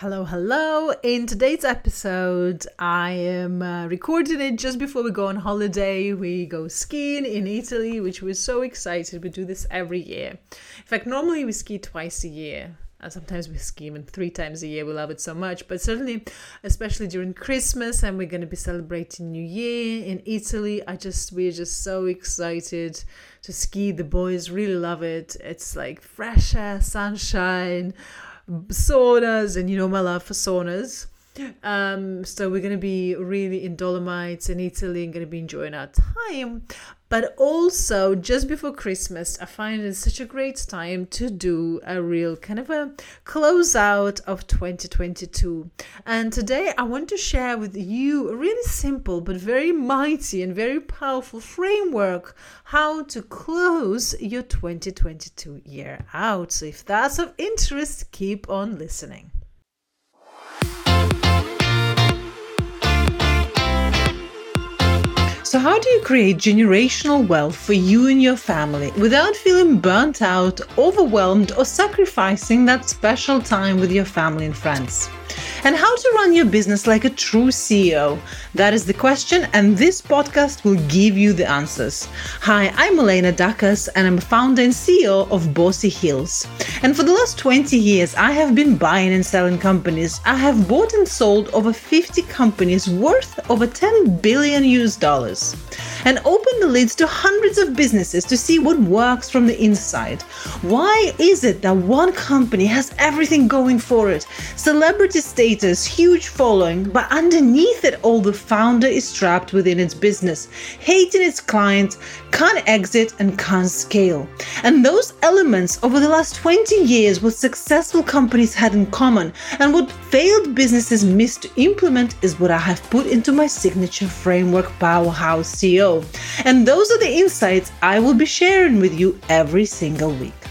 Hello, hello. In today's episode, I am uh, recording it just before we go on holiday. We go skiing in Italy, which we're so excited. We do this every year. In fact, normally we ski twice a year. And sometimes we ski even three times a year. We love it so much. But certainly, especially during Christmas, and we're going to be celebrating New Year in Italy. I just, we're just so excited to ski. The boys really love it. It's like fresh air, sunshine saunas, and you know my love for saunas. Um, so we're going to be really in Dolomites in Italy and going to be enjoying our time. But also, just before Christmas, I find it such a great time to do a real kind of a closeout of 2022. And today, I want to share with you a really simple but very mighty and very powerful framework how to close your 2022 year out. So, if that's of interest, keep on listening. So, how do you create generational wealth for you and your family without feeling burnt out, overwhelmed, or sacrificing that special time with your family and friends? And how to run your business like a true CEO? That is the question, and this podcast will give you the answers. Hi, I'm Elena Dakas, and I'm founder and CEO of Bossy Heels. And for the last 20 years, I have been buying and selling companies. I have bought and sold over 50 companies worth over 10 billion US dollars and open the lids to hundreds of businesses to see what works from the inside. Why is it that one company has everything going for it? Celebrity status, huge following, but underneath it all, the founder is trapped within its business, hating its clients, can't exit, and can't scale. And those elements over the last 20 years, what successful companies had in common and what failed businesses missed to implement is what I have put into my signature framework Powerhouse CEO. And those are the insights I will be sharing with you every single week.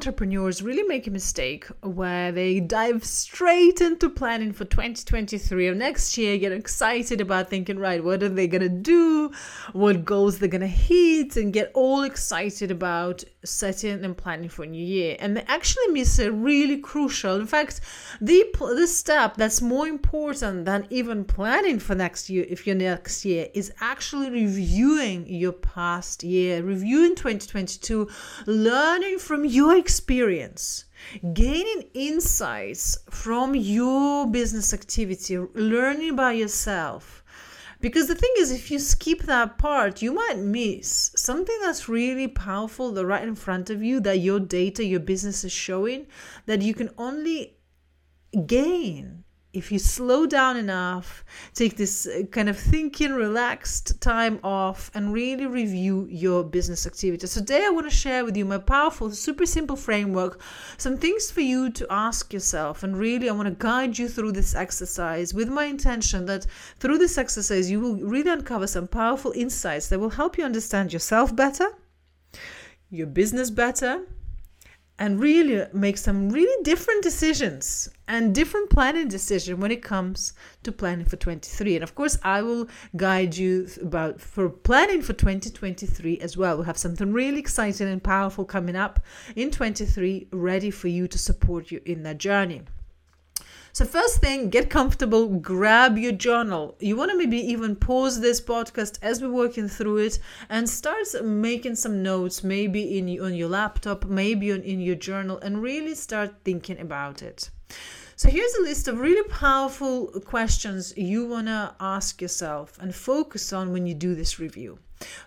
Entrepreneurs really make a mistake where they dive straight into planning for 2023 or next year, get excited about thinking, right, what are they going to do? What goals they're going to hit, and get all excited about setting and planning for a new year. And they actually miss a really crucial, in fact, the, the step that's more important than even planning for next year, if your next year, is actually reviewing your past year, reviewing 2022, learning from from your experience, gaining insights from your business activity, learning by yourself. Because the thing is, if you skip that part, you might miss something that's really powerful, the right in front of you, that your data, your business is showing, that you can only gain if you slow down enough, take this uh, kind of thinking, relaxed time off, and really review your business activity. So, today I want to share with you my powerful, super simple framework, some things for you to ask yourself. And really, I want to guide you through this exercise with my intention that through this exercise, you will really uncover some powerful insights that will help you understand yourself better, your business better and really make some really different decisions and different planning decision when it comes to planning for 23 and of course i will guide you about for planning for 2023 as well. We have something really exciting and powerful coming up in 23 ready for you to support you in that journey so, first thing, get comfortable, grab your journal. You want to maybe even pause this podcast as we're working through it and start making some notes, maybe in on your laptop, maybe on, in your journal, and really start thinking about it. So here's a list of really powerful questions you want to ask yourself and focus on when you do this review.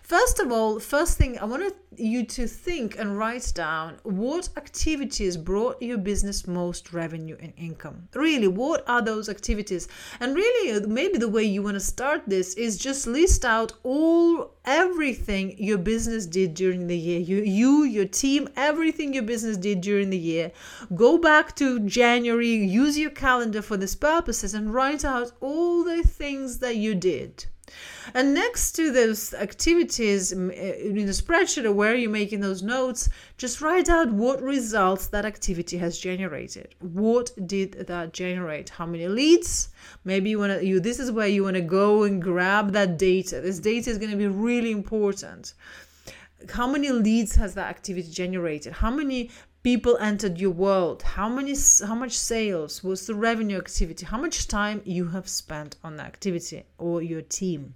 First of all, first thing I want you to think and write down what activities brought your business most revenue and income. Really, what are those activities? And really, uh, maybe the way you want to start this is just list out all everything your business did during the year. You, you, your team, everything your business did during the year. Go back to January, use your calendar for this purposes, and write out all the things that you did And next to those activities uh, in the spreadsheet or where you're making those notes, just write out what results that activity has generated. What did that generate? How many leads? Maybe you want to you this is where you want to go and grab that data. This data is going to be really important how many leads has that activity generated how many people entered your world how many how much sales was the revenue activity? How much time you have spent on the activity or your team?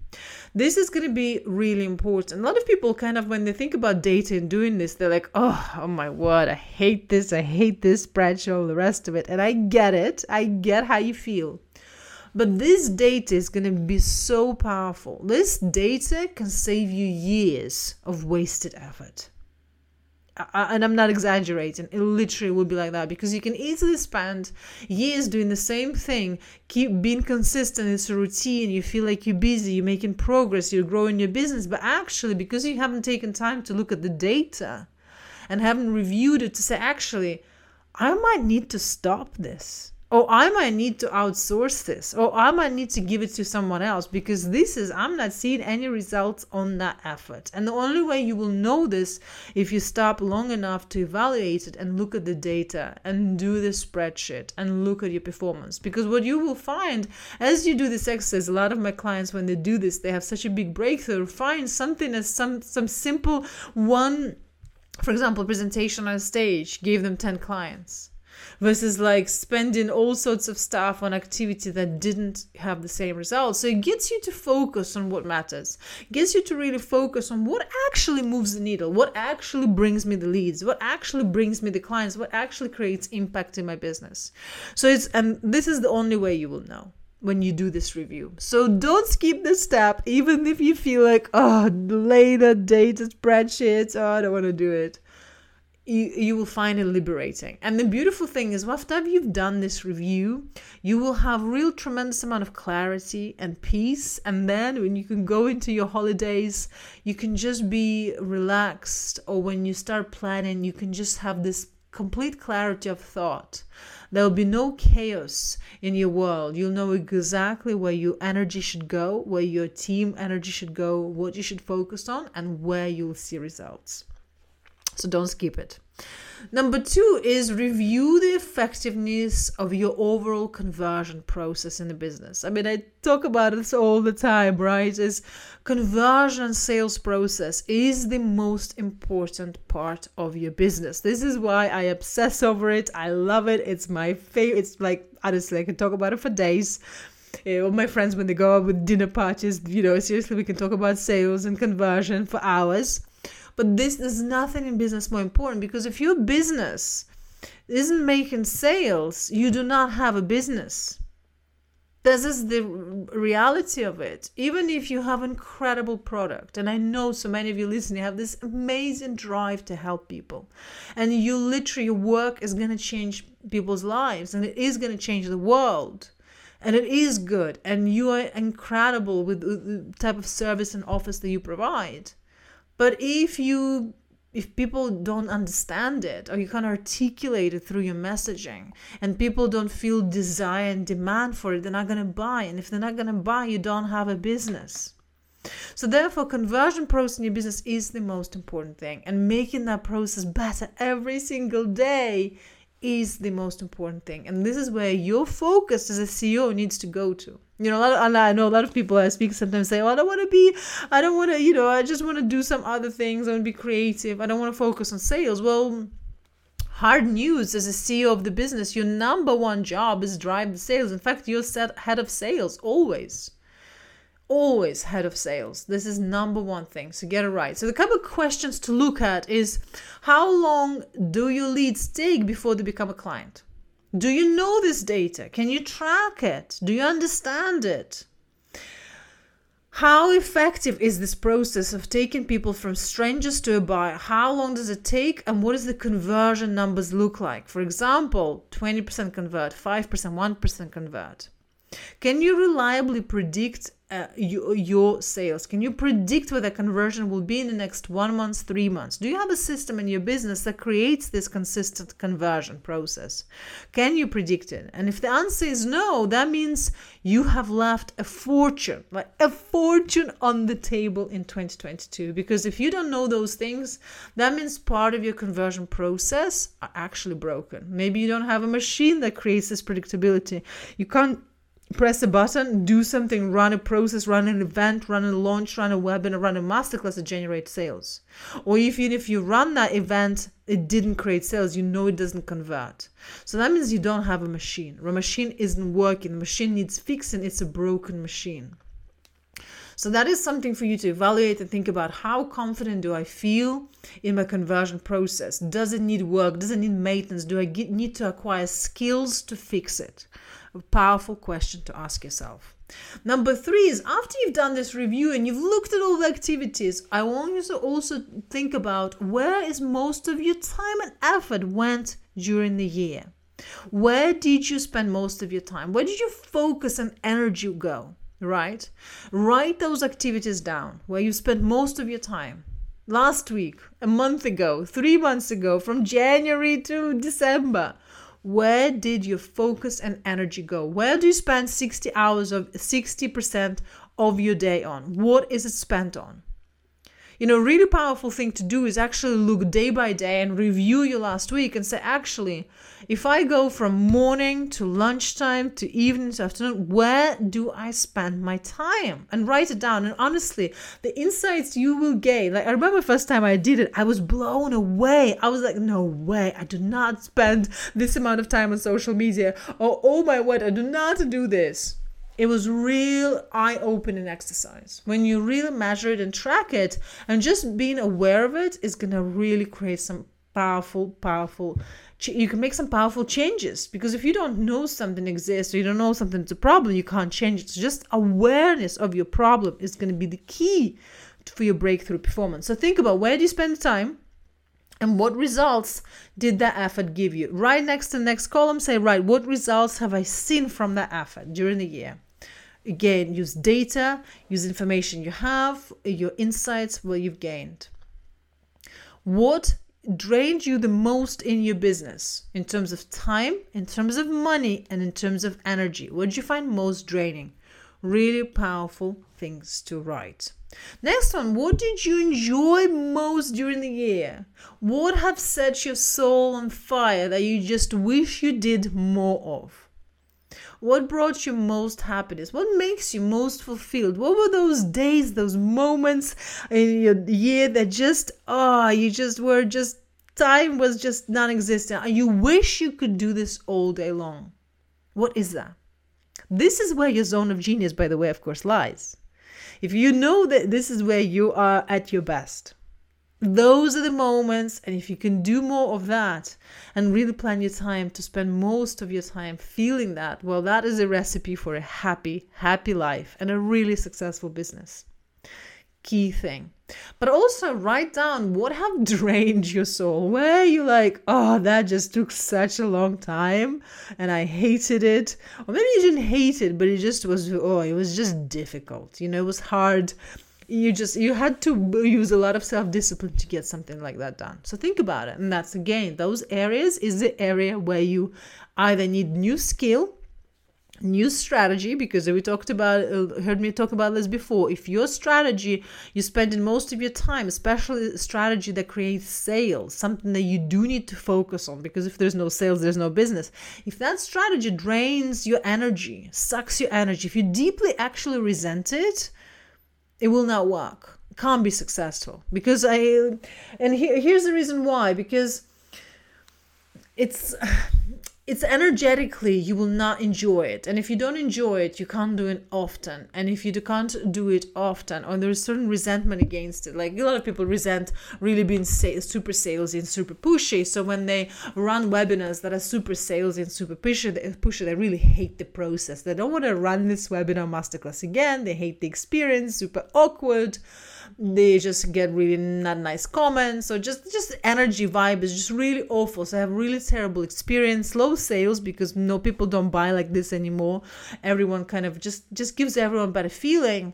This is going to be really important. A lot of people kind of when they think about data and doing this they're like oh oh my word i hate this i hate this spreadsheet all the rest of it. And i get it i get how you feel. But this data is going to be so powerful. This data can save you years of wasted effort. And I'm not exaggerating. It literally would be like that because you can easily spend years doing the same thing, keep being consistent. It's a routine. You feel like you're busy, you're making progress, you're growing your business. But actually, because you haven't taken time to look at the data and haven't reviewed it to say, actually, I might need to stop this oh i might need to outsource this. Or i might need to give it to someone else because this is i'm not seeing any results on that effort. And the only way you will know this if you stop long enough to evaluate it and look at the data and do the spreadsheet and look at your performance. Because what you will find as you do this exercise a lot of my clients when they do this they have such a big breakthrough. Find something as some some simple one for example presentation on stage gave them 10 clients versus like spending all sorts of stuff on activity that didn't have the same results. So it gets you to focus on what matters, gets you to really focus on what actually moves the needle, what actually brings me the leads, what actually brings me the clients, what actually creates impact in my business. So it's, and this is the only way you will know when you do this review. So don't skip this step, even if you feel like, oh, later data spreadsheets, oh, I don't want to do it you, you will find it liberating. And the beautiful thing is, after you've done this review, you will have real tremendous amount of clarity and peace. And then when you can go into your holidays, you can just be relaxed. Or when you start planning, you can just have this complete clarity of thought. There will be no chaos in your world. You'll know exactly where your energy should go, where your team energy should go, what you should focus on, and where you'll see results. So don't skip it. Number two is review the effectiveness of your overall conversion process in the business. I mean, I talk about this all the time, right? Is conversion sales process is the most important part of your business. This is why I obsess over it. I love it. It's my favorite. It's like honestly, I can talk about it for days. Uh, all my friends when they go out with dinner parties, you know, seriously, we can talk about sales and conversion for hours. But this is nothing in business more important because if your business isn't making sales, you do not have a business. This is the reality of it. Even if you have an incredible product, and I know so many of you listening have this amazing drive to help people, and you literally your work is going to change people's lives, and it is going to change the world and it is good and you are incredible with the type of service and office that you provide but if you if people don't understand it or you can't articulate it through your messaging and people don't feel desire and demand for it, they're not going to buy. And if they're not going to buy, you don't have a business. So therefore, conversion process in your business is the most important thing. And making that process better every single day is the most important thing. And this is where your focus as a CEO needs to go to. You know, of, I know a lot of people I speak sometimes say, "Oh, I don't want to be, I don't want to, you know, I just want to do some other things. I want to be creative. I don't want to focus on sales." Well, hard news as a CEO of the business, your number one job is drive the sales. In fact, you're set head of sales always. Always head of sales. This is number one thing. So get it right. So the couple of questions to look at is how long do your leads take before they become a client? Do you know this data? Can you track it? Do you understand it? How effective is this process of taking people from strangers to a buyer? How long does it take and what does the conversion numbers look like? For example, 20% convert, 5%, 1% convert. Can you reliably predict uh, your, your sales? Can you predict what the conversion will be in the next one month, three months? Do you have a system in your business that creates this consistent conversion process? Can you predict it? And if the answer is no, that means you have left a fortune, like a fortune on the table in 2022. Because if you don't know those things, that means part of your conversion process are actually broken. Maybe you don't have a machine that creates this predictability. You can't press a button, do something, run a process, run an event, run a launch, run a webinar, run a masterclass to generate sales. Or even if you run that event, it didn't create sales, you know it doesn't convert. So that means you don't have a machine. A machine isn't working. The machine needs fixing. It's a broken machine. So that is something for you to evaluate and think about how confident do I feel in my conversion process? Does it need work? Does it need maintenance? Do I get, need to acquire skills to fix it? A powerful question to ask yourself. Number three is after you've done this review and you've looked at all the activities, I want you to also think about where is most of your time and effort went during the year. Where did you spend most of your time? Where did your focus and energy go? right? Write those activities down where you spent most of your time. Last week, a month ago, three months ago, from January to December. Where did your focus and energy go? Where do you spend 60 hours of 60% of your day on? What is it spent on? You know, really powerful thing to do is actually look day by day and review your last week and say, actually, if I go from morning to lunchtime to evening to afternoon, where do I spend my time? And write it down. And honestly, the insights you will gain. Like I remember first time I did it, I was blown away. I was like, no way, I do not spend this amount of time on social media. Or oh my word, I do not do this it was real eye-opening exercise. When you really measure it and track it and just being aware of it is going to really create some powerful powerful you can make some powerful changes. Because if you don't know something exists or you don't know something's a problem you can't change it. So just awareness of your problem is going to be the key for your breakthrough performance. So think about where do you spend time and what results did that effort give you? Right next to the next column say right what results have i seen from that effort during the year Again, use data, use information you have, your insights, what you've gained. What drained you the most in your business in terms of time, in terms of money, and in terms of energy? What did you find most draining? Really powerful things to write. Next one, what did you enjoy most during the year? What have set your soul on fire that you just wish you did more of? What brought you most happiness? What makes you most fulfilled? What were those days, those moments in your year that just, oh, you just were just, time was just non existent. And You wish you could do this all day long. What is that? This is where your zone of genius, by the way, of course, lies. If you know that this is where you are at your best, those are the moments and if you can do more of that and really plan your time to spend most of your time feeling that well that is a recipe for a happy happy life and a really successful business. Key thing. But also write down what have drained your soul. Where you like oh that just took such a long time and i hated it. Or maybe you didn't hate it but it just was oh it was just difficult. You know it was hard you just you had to use a lot of self-discipline to get something like that done. So think about it. And that's again those areas is the area where you either need new skill new strategy because we talked about uh, heard me talk about this before. If your strategy you spend in most of your time especially strategy that creates sales something that you do need to focus on because if there's no sales there's no business. If that strategy drains your energy sucks your energy if you deeply actually resent it it will not work. It can't be successful. Because i and here, here's the reason why. Because it's it's energetically you will not enjoy it. And if you don't enjoy it you can't do it often. And if you can't do it often or there's certain resentment against it like a lot of people resent really being super salesy and super pushy. So when they run webinars that are super salesy and super pushy they, pushy they really hate the process. They don't want to run this webinar masterclass again. They hate the experience super awkward they just get really not nice comments or just just energy vibe is just really awful so i have really terrible experience low sales because no people don't buy like this anymore everyone kind of just just gives everyone better feeling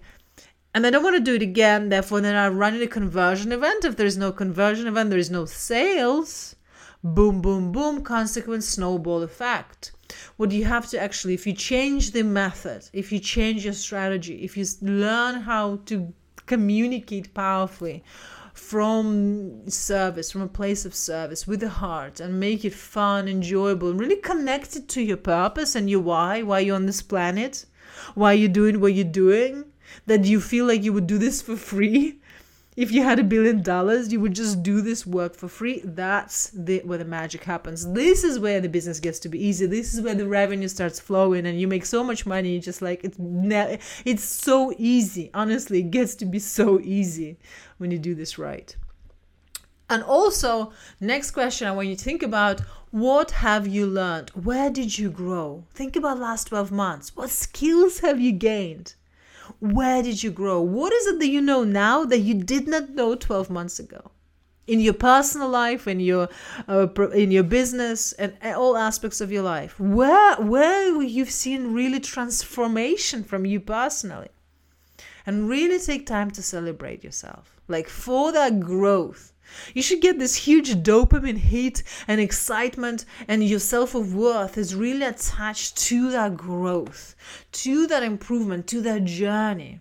and I don't want to do it again. Therefore, then I run a conversion event. If there is no conversion event, there is no sales. Boom, boom, boom. Consequent snowball effect. What you have to actually, if you change the method, if you change your strategy, if you learn how to communicate powerfully from service, from a place of service with the heart and make it fun, enjoyable, and really connected to your purpose and your why, why you're on this planet, why you're doing what you're doing that you feel like you would do this for free if you had a billion dollars you would just do this work for free. That's the, where the magic happens. This is where the business gets to be easy. This is where the revenue starts flowing and you make so much money. Just like it's it's so easy. Honestly it gets to be so easy when you do this right. And also next question i want you to think about what have you learned? Where did you grow? Think about last 12 months. What skills have you gained where did you grow? What is it that you know now that you did not know 12 months ago? In your personal life, in your uh, in your business, and all aspects of your life, where where you've seen really transformation from you personally, and really take time to celebrate yourself, like for that growth, you should get this huge dopamine hit and excitement, and your self worth is really attached to that growth, to that improvement, to that journey.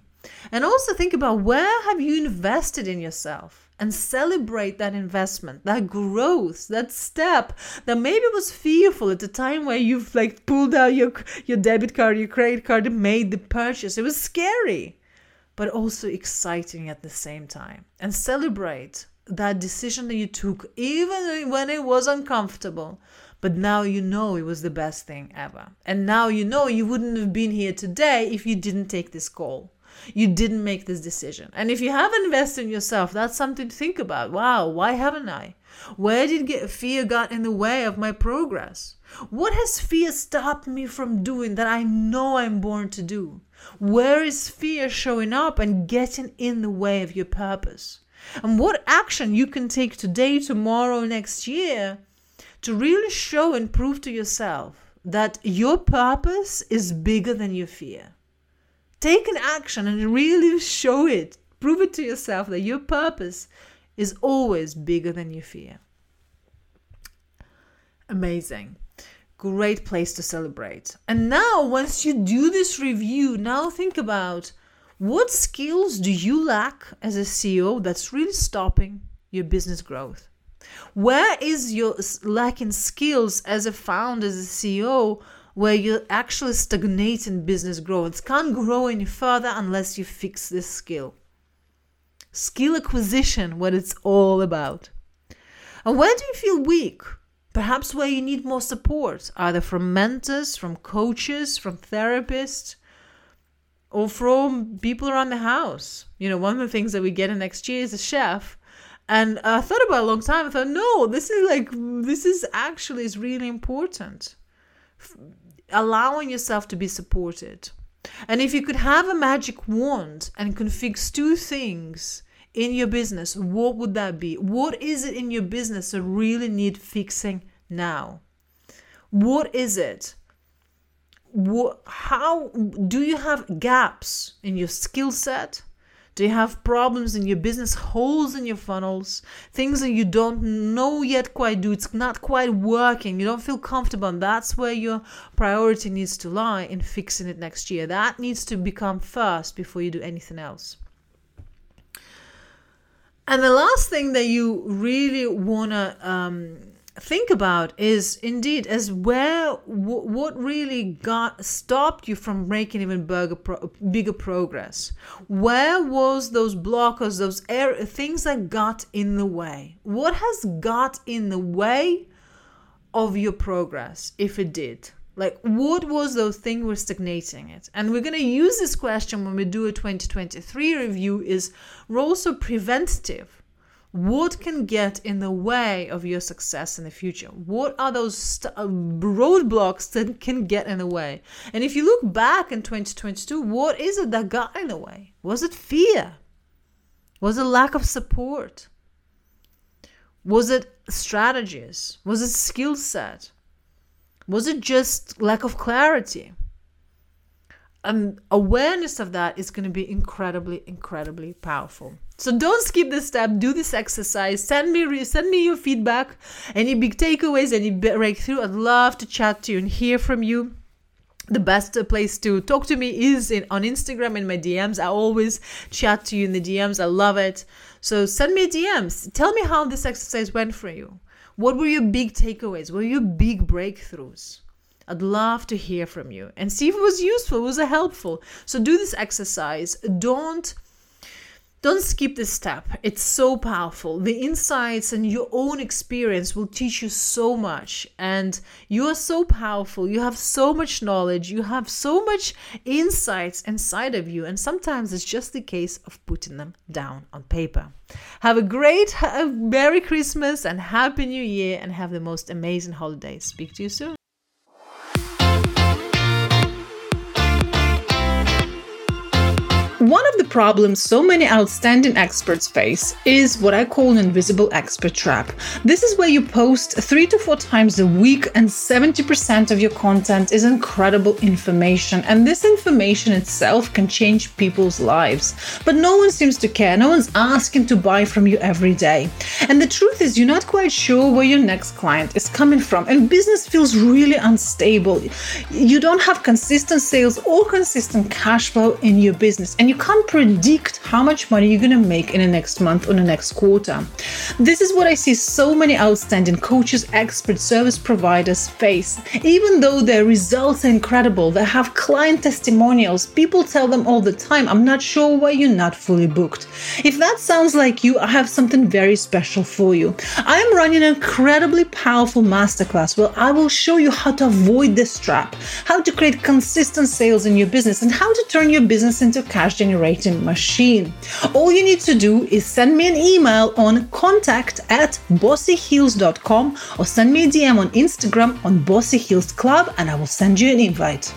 And also think about where have you invested in yourself and celebrate that investment, that growth, that step that maybe was fearful at the time where you've like pulled out your your debit card, your credit card and made the purchase. It was scary, but also exciting at the same time. And celebrate that decision that you took, even when it was uncomfortable. But now you know it was the best thing ever. And now you know you wouldn't have been here today if you didn't take this call. You didn't make this decision. And if you haven't invested in yourself, that's something to think about. Wow, why haven't I? Where did get, fear got in the way of my progress? What has fear stopped me from doing that I know I'm born to do? Where is fear showing up and getting in the way of your purpose? And what action you can take today, tomorrow, next year to really show and prove to yourself that your purpose is bigger than your fear. Take an action and really show it. Prove it to yourself that your purpose is always bigger than your fear. Amazing. Great place to celebrate. And now, once you do this review, now think about what skills do you lack as a CEO that's really stopping your business growth? Where is your lacking skills as a founder, as a CEO, where you're actually stagnating business growth? It can't grow any further unless you fix this skill. Skill acquisition, what it's all about. And where do you feel weak? Perhaps where you need more support, either from mentors, from coaches, from therapists or from people around the house. You know, one of the things that we get in next year is a chef. And I thought about a long time. I thought, no, this is like, this is actually is really important. F- allowing yourself to be supported. And if you could have a magic wand and can fix two things in your business, what would that be? What is it in your business that really need fixing now? What is it? How do you have gaps in your skill set? Do you have problems in your business, holes in your funnels, things that you don't know yet quite do? It's not quite working. You don't feel comfortable. And that's where your priority needs to lie in fixing it next year. That needs to become first before you do anything else. And the last thing that you really want to um, think about is indeed as where w- what really got stopped you from making even bigger, pro- bigger progress? Where was those blockers those things that got in the way? What has got in the way of your progress if it did? Like what was those things were stagnating it? And we're going to use this question when we do a 2023 review is also preventative what can get in the way of your success in the future? What are those st- uh, roadblocks that can get in the way? And if you look back in 2022, what is it that got in the way? Was it fear? Was it lack of support? Was it strategies? Was it skill set? Was it just lack of clarity? Um, awareness of that is going to be incredibly, incredibly powerful. So don't skip this step. Do this exercise. Send me send me your feedback, any big takeaways, any breakthrough. I'd love to chat to you and hear from you the best place to talk to me is in on Instagram in my DMs. I always chat to you in the DMs. I love it. So send me DMs. Tell me how this exercise went for you. What were your big takeaways? What were your big breakthroughs? I'd love to hear from you and see if it was useful, was it helpful. So do this exercise. Don't don't skip this step. It's so powerful. The insights and your own experience will teach you so much. And you are so powerful. You have so much knowledge. You have so much insights inside of you. And sometimes it's just the case of putting them down on paper. Have a great, Merry Christmas and Happy New Year and have the most amazing holidays. Speak to you soon. One of the problems so many outstanding experts face is what I call an invisible expert trap. This is where you post three to four times a week, and 70% of your content is incredible information. And this information itself can change people's lives. But no one seems to care. No one's asking to buy from you every day. And the truth is, you're not quite sure where your next client is coming from, and business feels really unstable. You don't have consistent sales or consistent cash flow in your business. And you can't predict how much money you're going to make in the next month or the next quarter. This is what I see so many outstanding coaches, experts, service providers face. Even though their results are incredible, they have client testimonials, people tell them all the time, I'm not sure why you're not fully booked. If that sounds like you, I have something very special for you. I am running an incredibly powerful masterclass where I will show you how to avoid this trap, how to create consistent sales in your business, and how to turn your business into cash generating machine. All you need to do is send me an email on contact at bossyheels.com or send me a DM on Instagram on Bossy Heels Club and I will send you an invite.